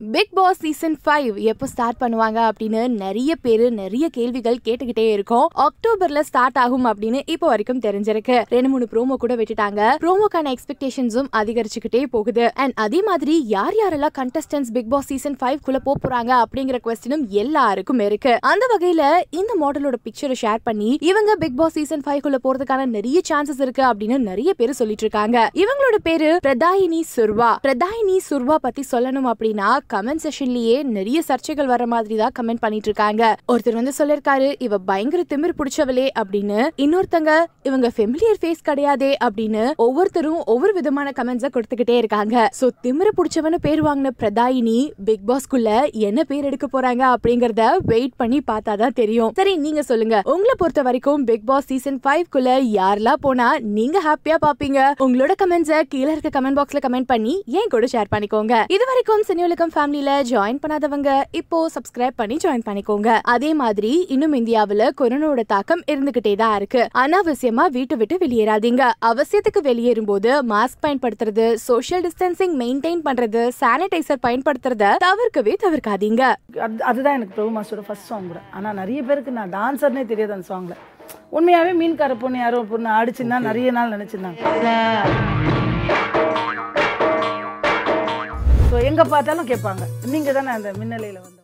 Big Boss season five எப்போ start பண்ணுவாங்க அப்படின்னு நிறைய பேர் நிறைய கேள்விகள் கேட்டுக்கிட்டே இருக்கோம். அக்டோபர்ல ஸ்டார்ட் ஆகும் அப்படின்னு இப்போ வரைக்கும் தெரிஞ்சிருக்கு. ரெண்டு மூணு ப்ரோமோ கூட விட்டுட்டாங்க. ப்ரோமோக்கான எக்ஸ்பெக்டேஷன்ஸும் அதிகரிச்சுக்கிட்டே போகுது. அண்ட் அதே மாதிரி யார் யாரெல்லாம் contestants Bigg Boss season five குள்ள போக போறாங்க அப்படிங்கிற கொஸ்டினும் எல்லாருக்கும் இருக்கு. அந்த வகையில இந்த மாடலோட பிக்சரை ஷேர் பண்ணி இவங்க பிக் பாஸ் சீசன் ஃபைவ் குள்ள போறதுக்கான நிறைய சான்சஸ் இருக்கு அப்படின்னு நிறைய பேர் சொல்லிட்டு இருக்காங்க. இவங்களோட பேரு பிரதாயினி சுர்வா. பிரதாயினி சுர்வா பத்தி சொல்லணும் அப்படின்னா கமெண்ட் செஷன்லயே நிறைய சர்ச்சைகள் வர மாதிரி தான் கமெண்ட் பண்ணிட்டு இருக்காங்க ஒருத்தர் வந்து சொல்லிருக்காரு இவ பயங்கர திமிர் பிடிச்சவளே அப்படின்னு. இன்னொருத்தங்க இவங்க ஃபெமிலியர் ஃபேஸ் கிடையாதே அப்படின்னு ஒவ்வொருத்தரும் ஒவ்வொரு விதமான கமெண்ட்ஸை கொடுத்துக்கிட்டே இருக்காங்க. சோ திமிர பிடிச்சவனு பேர் வாங்கின பிரதாயினி பிக் பாஸ்க்குள்ள என்ன பேர் எடுக்க போறாங்க அப்படிங்கறத வெயிட் பண்ணி பார்த்தா தான் தெரியும். சரி நீங்க சொல்லுங்க. உங்களை பொறுத்த வரைக்கும் பிக் பாஸ் சீசன் ஃபைவ் குள்ள யாரெல்லாம் போனா நீங்க ஹாப்பியா பாப்பீங்க? உங்களோட கமெண்ட்ஸ கீழே இருக்க கமெண்ட் பாக்ஸ்ல கமெண்ட் பண்ணி ஏன் கூட ஷேர் பண்ணிக்கோங்க. இது வரைக்கும் சினிவலுக்கம் ஃபேமிலில ஜாயின் பண்ணாதவங்க இப்போ சப்ஸ்கிரைப் பண்ணி ஜாயின் பண்ணிக்கோங்க. அதே மாதிரி இன்னும் இந்தியாவுல கொரோனாவோட தாக்கம் இருந்துகிட்டே தான் இருக்கு. அனாவசியமா வீட்டை விட்டு வெளியேறாதீங்க. அவசியத்துக்கு வெளியேறும் போது மாஸ்க் பயன்படுத்துறது சோஷியல் டிஸ்டன்சிங் மெயின்டைன் பண்றது சானிடைசர் பயன்படுத்துறத தவிர்க்கவே தவிர்க்காதீங்க. அது அதுதான் எனக்கு பிரபு மாஸ்டரோட ஃபர்ஸ்ட் சாங் கூட. ஆனால் நிறைய பேருக்கு நான் டான்ஸர்னே தெரியாது அந்த சாங்கில் உண்மையாகவே மீன்கார பொண்ணு யாரோ பொண்ணு ஆடிச்சுன்னா நிறைய நாள் நினச்சிருந்தாங்க. எங்கே பார்த்தாலும் கேட்பாங்க. நீங்கள் தானே அந்த மின்னலையில் வந்து